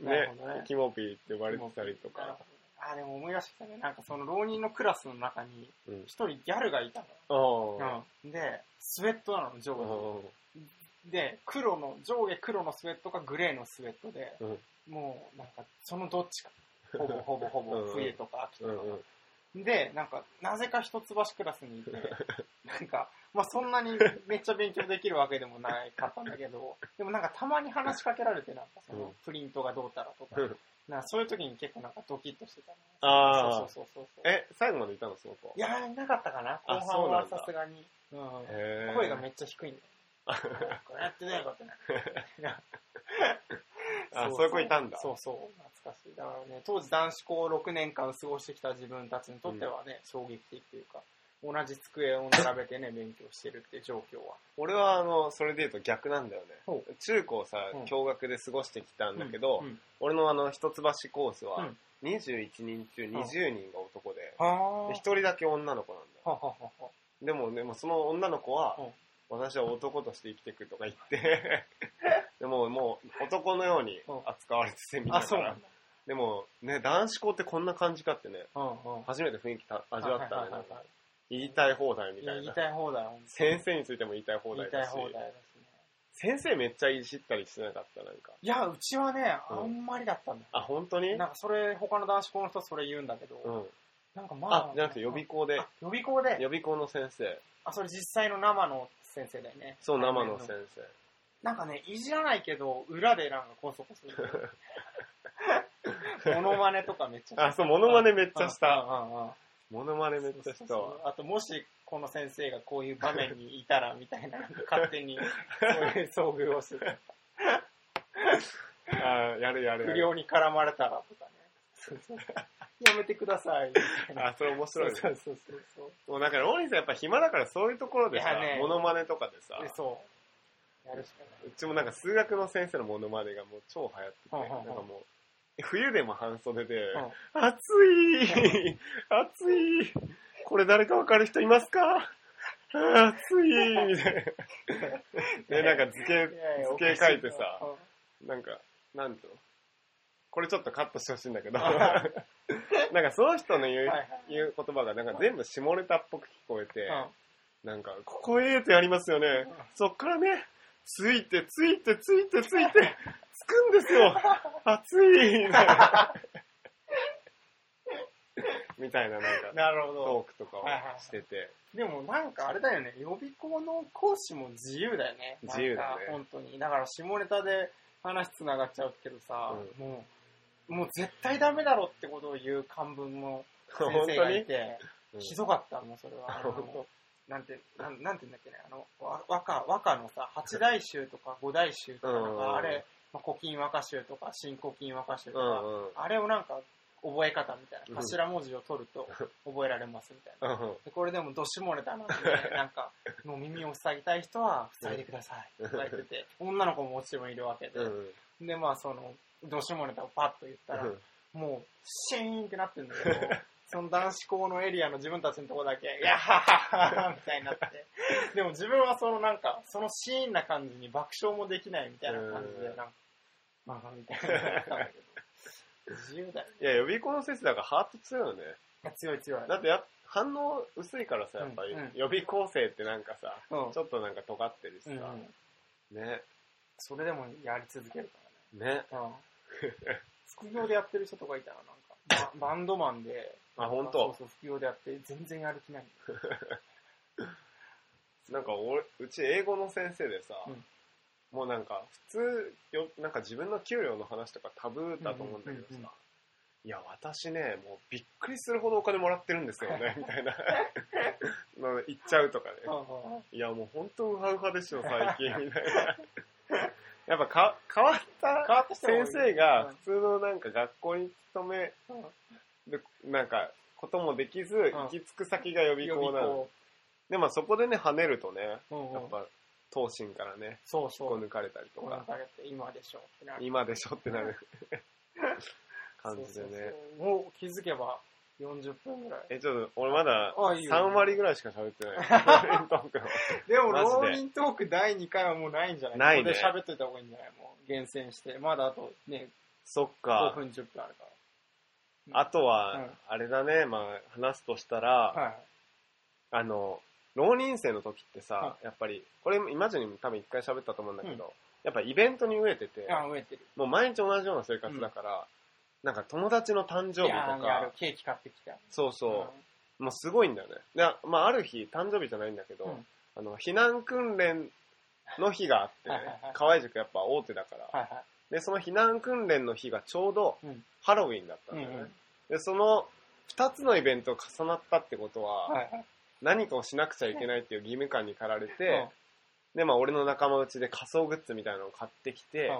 ねキモピーって呼ばれてたりとか。あ、でも思い出してきたね。なんかその浪人のクラスの中に、うん。一人ギャルがいたの。うん。で、スウェットなの、上お下。で、黒の、上下黒のスウェットかグレーのスウェットで、ーうん。もう、なんか、そのどっちか。ほぼ ほぼほぼ冬とか秋とか。うんうん。で、なんか、なぜか一橋クラスにいて、なんか、まあそんなにめっちゃ勉強できるわけでもないかったんだけど、でもなんかたまに話しかけられて、なんかそのうん、プリントがどうたらとか、うんなそういう時に結構なんかドキッとしてたね。あそうそうそうそう。え、最後までいたのその子。いやー、いなかったかな後あ半はさすがに。うん。声がめっちゃ低いんだよ。これやってないことない。あ、そういう子いたんだ。そうそう、懐かしい。だからね、当時男子校6年間過ごしてきた自分たちにとってはね、衝撃的というか、同じ机を並べてね、勉強してるって状況は。俺は、あの、それで言うと逆なんだよほね。中高さうん、共学で過ごしてきたんだけどう、ん。俺のあの、一橋コースはうん、21人中20人が男で、はで一人だけ女の子なんだ。ははははでも、でもその女の子はうん、私は男として生きていくとか言って、でももう男のように扱われててみんなあ、そうなん。だ。でもね、男子校ってこんな感じかってね、うんうん。初めて雰囲気た味わったね。言いたい放題みたいな。言いたい放題は先生についても言いたい放言い題だし。たい放題だしね。先生めっちゃいじったりしてなかった、なんか。いや、うちはね、うんあんまりだったんだよ。あ、本当に？なんかそれ、他の男子校の人それ言うんだけど、うん。なんかまああ、、じゃなくて予備校であ、予備校で、予備校の先生。あ、それ実際の生の先生だよね。そう、生の先生。なんかね、いじらないけど、裏でなんかこそこそ言う。モノマネとかめっちゃあ、そう、モノマネめっちゃした。うんうんうんモノマネめっちゃしたわ。あと、もし、この先生がこういう場面にいたら、みたいな、勝手に、そういう遭遇をする。あ、やるやるやる。不良に絡まれたらとかね。そうそうやめてください、みたいな。あ、それ面白いね。そうそうそうそう。もうだから、大西さんやっぱ暇だからそういうところでさね、モノマネとかでさ、で、そう。やるしかなうちもなんか数学の先生のモノマネがもう超流行ってて、なんかもう、冬でも半袖で、い。暑い暑い。これ誰かわかる人いますか？暑い。みたいな。で、なんか図形、図形書いてさ、うん。なんか、なんていうのこれちょっとカットしてほしいんだけど、はなんかその人の言う,、言う言葉がなんか全部下ネタっぽく聞こえて、うん。なんか、ここええとやりますよね。ん。そっからね、ついてついてついてついて、つくんですよ。暑いみたいな。ななんか、なるほトどー。クとかをしてて。でもなんかあれだよね、予備校の講師も自由だよね。自由だね本当に。だから下ネタで話つながっちゃうけどさ、うもう、もう絶対ダメだろってことを言う漢文の先生がいて、うんひどかった、もうそれは。なんて、なんなんて言うんだっけね、あの、わ和歌、和歌のさ、八大集とか五大集とか、なんうんかあれ、まあ、古今和歌集とか、新古今和歌集とか、うんうん。あれをなんか覚え方みたいうん。な、頭文字を取ると 覚えられますみたいな。うんでこれでもどしもネタなんで、なんか、もう耳を塞ぎたい人は塞いでくださいって言われてて、女の子ももちろんいるわけで、うん。で、まあその、どしもネタをパッと言ったら、もう、シーンってなってんだけど、その男子校のエリアの自分たちのとこだけ、い やはははみたいになって、でも自分はそのなんか、そのシーンな感じに爆笑もできないみたいな感じで、うんなんか、まあみたいななったんだけど、自由だよね。いや、予備校の先生だからハート強いよね。強い強い。だってや反応薄いからさ、やっぱり、予備校生ってなんかさ、うんちょっとなんか尖ってるしさ、うんうんね、それでもやり続けるからね。ね。うん。副業でやってる人とかいたらなんか、ババンドマンで、あ、本そう当そう、副業でやって全然やる気ない。なんか俺、うち英語の先生でさ、うん。もうなんか普通よ、なんか自分の給料の話とかタブーだと思うんだけどさ、うんうんうんいや、私ね、もうびっくりするほどお金もらってるんですよね、みたいな。の言っちゃうとかね。いや、もう本当ウハウハですよ、最近、みたいな。やっぱか変わった先生がうん。普通のなんか学校に勤める、なんか、こともできず、行き着く先が予備校なの。で、まあそこでね、跳ねるとね、うんうんやっぱ、東進からね、そうそう。引っこ抜かれたりとか、今でしょってなる。今でしょってなる。感じでね。そうそうそうもう気づけば40分ぐらい。え、ちょっと、俺まだあいいよ3割ぐらいしか喋ってない。ローリントークのでも、トーク第2回はもうないんじゃない？ないねここで喋っといた方がいいんじゃない？もう厳選して。まだあとね、そっ5か。分10分あるかあとうんは、あれだね、まあ、話すとしたら。あの、浪人生の時ってさは、やっぱり、これ、今までにも多分一回喋ったと思うんだけど、うん。やっぱイベントに飢えてて。もう毎日同じような生活だから、なんか友達の誕生日とか、ケーキ買ってきた。そうそう、もうすごいんだよね。で、まあ、ある日、誕生日じゃないんだけど、うん。あの、避難訓練の日があって河合塾やっぱ大手だから。で、その避難訓練の日がちょうどうん。ハロウィンだったんだよね。うんうん。で、その二つのイベントが重なったってことは、はいはい。何かをしなくちゃいけないっていう義務感に駆られて、で、まあ俺の仲間内で仮装グッズみたいなのを買ってきて、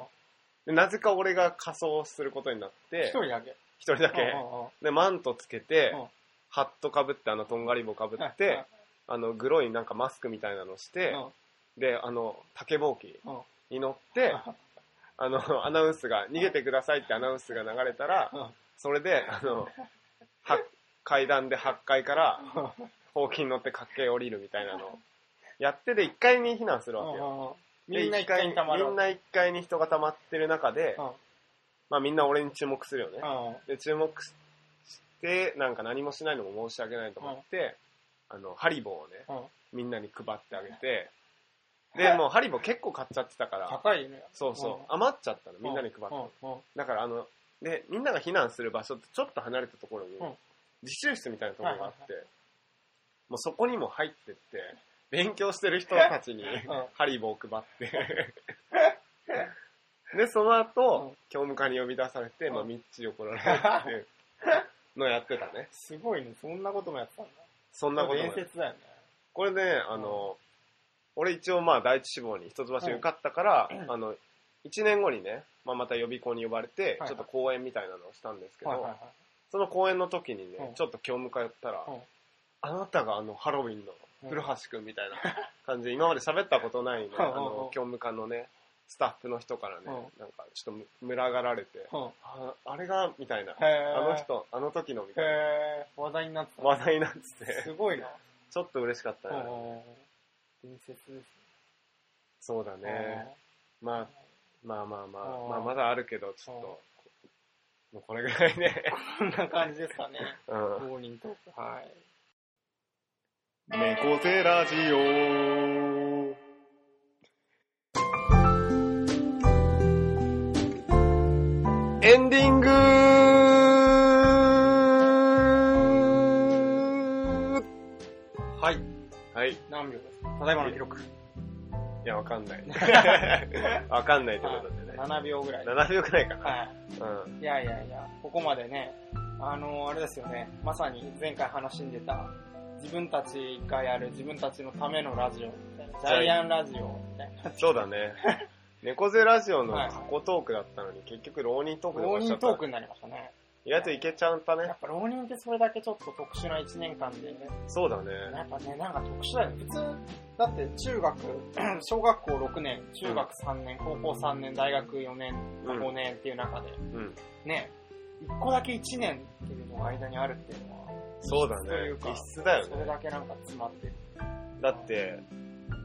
でなぜか俺が仮装することになっ一て、人だけ。一人だけ、うんうんで、マントつけてうん、ハットかぶって、あの、とんがり棒かぶうんって、あの、グロいなんかマスクみたいなのして、で、あの、竹ぼうきうん。うんに乗って、あの、アナウンスが、逃げてくださいってアナウンスが流れたら、うんそれで、あの、は階段で8階から、ほうきに乗って駆け降りるみたいなのをやってで1階に避難するわけよ。みんな一回にみんな1階に人が溜まってる中で、うん。まあみんな俺に注目するよね。うん。で、注目して、なんか何もしないのも申し訳ないと思って、あの、ハリボーをね、うん。みんなに配ってあげて、で、もうハリボー結構買っちゃってたから、高いね。そうそう、うん。余っちゃったの、みんなに配っただからあの、で、みんなが避難する場所ってちょっと離れたところにうん、自習室みたいなところがあって、はいもうそこにも入ってって、勉強してる人たちにん。ハリボーを配って、で、その後、うん。教務課に呼び出されて、うん。まあ、みっちり怒られるっていう のをやってたね。すごいね。そんなこともやってたんだ。そんなことも伝説だよね。これね、あの、俺一応まあ第一志望に一橋受かったから、うん。あの、1年後にね、まあ、また予備校に呼ばれて、はいちょっと講演みたいなのをしたんですけど。その講演の時にね、うん。ちょっと教務課やったら、うん。あなたがあのハロウィンのうん。古橋くんみたいな感じで、今まで喋ったことないね、あの、教務課のね、スタッフの人からね、うん。なんかちょっと群がられて、うん。ああれが、みたいな、あの人、あの時のみたいな、話題になってた。話題になってすて、ごいな。ちょっと嬉しかったね。うん伝説ですそうだね。ね。まあ、まあまあまあ、うんまあまだあるけど、ちょっうんと、もうこれぐらいね。こんな感じですかね。うん。モーニングトーク。はい。猫背ラジオ。エンディングはい。はい。い何秒ただいまの記録。や、わかんない。わかんないってことでね。7秒ぐらい。7秒くらいかな。はい。うん。いやいやいや、ここまでね、あのあれですよね、まさに前回話しんでた、自分たちがやる自分たちのためのラジオみたいな、ジャイアンラジオみたいな。そうだね。猫背ラジオのはい過去トークだったのに、結局浪人トークで終っちゃったトークになりましたね。意外といけちゃったねやっ。ぱ浪人ってそれだけちょっと特殊な1年間で、そうだね。やっぱね、なんか特殊だよね。普通、だって中学、小学校6年、中学3年、高校3年、大学4年、うん5年っていう中で、うん。ね、1個だけ1年っていうのが間にあるっていうのは、そうだねという。か異質だよね。それだけなんか詰まってる。だって、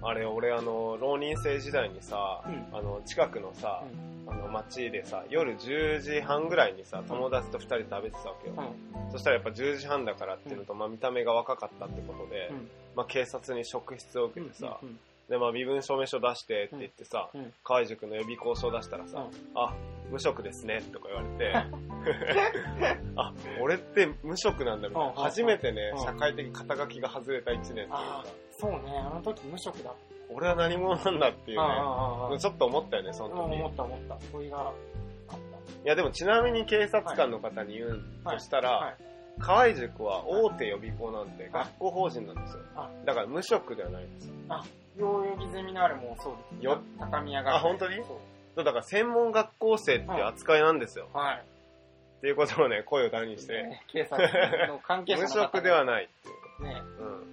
あれ、俺、あの、浪人生時代にさ、うん。あの、近くのさ、うん。あの、街でさ、夜10時半ぐらいにさ、友達と2人で食べてたわけよ。うん。そしたらやっぱ10時半だからっていうのと、まあ見た目が若かったってことで、うん。まあ警察に職質を受けてさ、うん。で、まあ身分証明書出してって言ってさ、うん。河合塾の予備校証出したらさ、うん。あ、無職ですね、とか言われて、あ、俺って無職なんだみたいな。初めてねうん、社会的肩書きが外れた1年っていうかあ、そうね、あの時無職だ。俺は何者なんだっていうね、ああちょっと思ったよね、その時。思った思った。問いがあっいやでもちなみに警察官の方に言うた。としたら、はい河合塾は大手予備校なんで、学校法人なんですよあ。だから無職ではないんですよ。代々木ゼミナールもそうです。よ高宮学園あ本当に？そうだから専門学校生って扱いなんですよ。はい。っていうことをね、声を大にして、ね警察の関係者無の方職ではないっていう。ね。うん。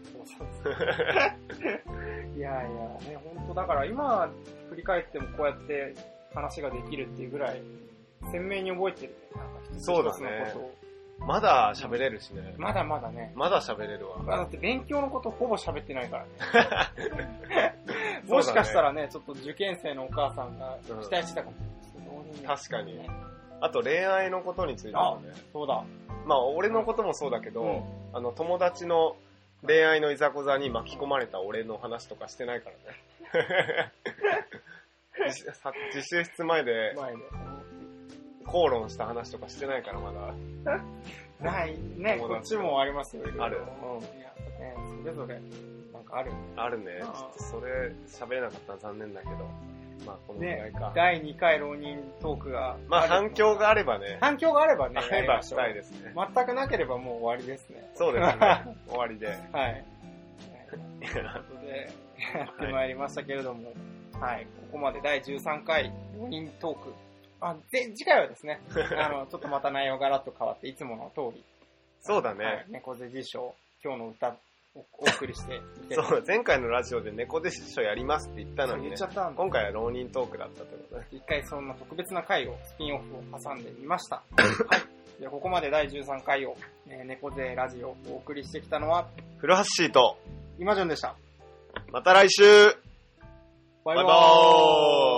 いやいや、ね、本当だから今振り返ってもこうやって話ができるっていうぐらい、鮮明に覚えてるね。なんかそうだね一つのことをまだ喋れるしね。まだまだね。まだ喋れるわ。まあだって勉強のことほぼ喋ってないからね。もしかしたらね、ちょっと受験生のお母さんが期待してたかもしれない確かにあと恋愛のことについてもね。そうだ。まあ俺のこともそうだけど、うんあの友達の恋愛のいざこざに巻き込まれた俺の話とかしてないからね。自習室前で前で。口論した話とかしてないからまだ。ない、ね、こっちもありますよ、あるうん。いや、ね、それぞれ、なんかある。あるね。ちょっとそれ喋れなかったら残念だけど。まあこのぐらねいか。、第2回浪人トークが。まある反響があればね。反響があればね、あればしたいですね。全くなければもう終わりですね。そうですね。終わりで。はい。ということで、やってまいりましたけれども、はい、ここまで第13回、浪人トーク。あ、で、次回はですね、あの、ちょっとまた内容がガラッと変わって、いつもの通り。そうだねはい猫背辞書、今日の歌をお送りしていければそう、前回のラジオで猫弟子書やりますって言ったのにね言っちゃ。ったんで今回は浪人トークだったってことね。一回そんな特別な回を、スピンオフを挟んでみました。はい。でここまで第13回を、えー猫背ラジオをお送りしてきたのは、古橋シート、今順でした。また来週ババイバーイ